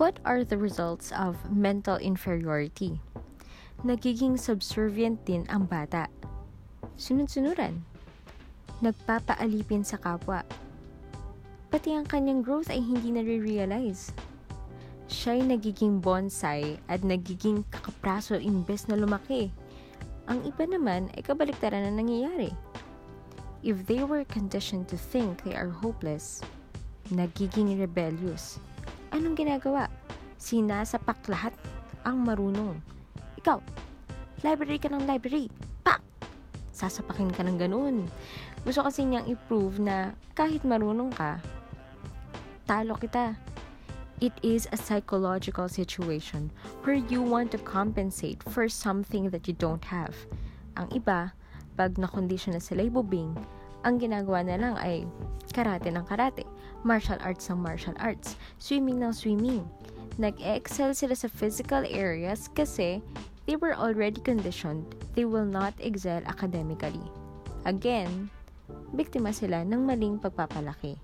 What are the results of mental inferiority? Nagiging subservient din ang bata. Sunod-sunuran. Nagpapaalipin sa kapwa. Pati ang kanyang growth ay hindi nare-realize. Siya'y nagiging bonsai at nagiging kakapraso imbes na lumaki. Ang iba naman ay kabaliktaran na nangyayari. If they were conditioned to think they are hopeless, nagiging rebellious Anong ginagawa? Sinasapak lahat ang marunong. Ikaw, library ka ng library. Pak! Sasapakin ka ng ganun. Gusto kasi niyang i-prove na kahit marunong ka, talo kita. It is a psychological situation where you want to compensate for something that you don't have. Ang iba, pag na-condition na sila ibubing, ang ginagawa na lang ay karate ng karate, martial arts ng martial arts, swimming ng swimming. Nag-excel sila sa physical areas kasi they were already conditioned they will not excel academically. Again, biktima sila ng maling pagpapalaki.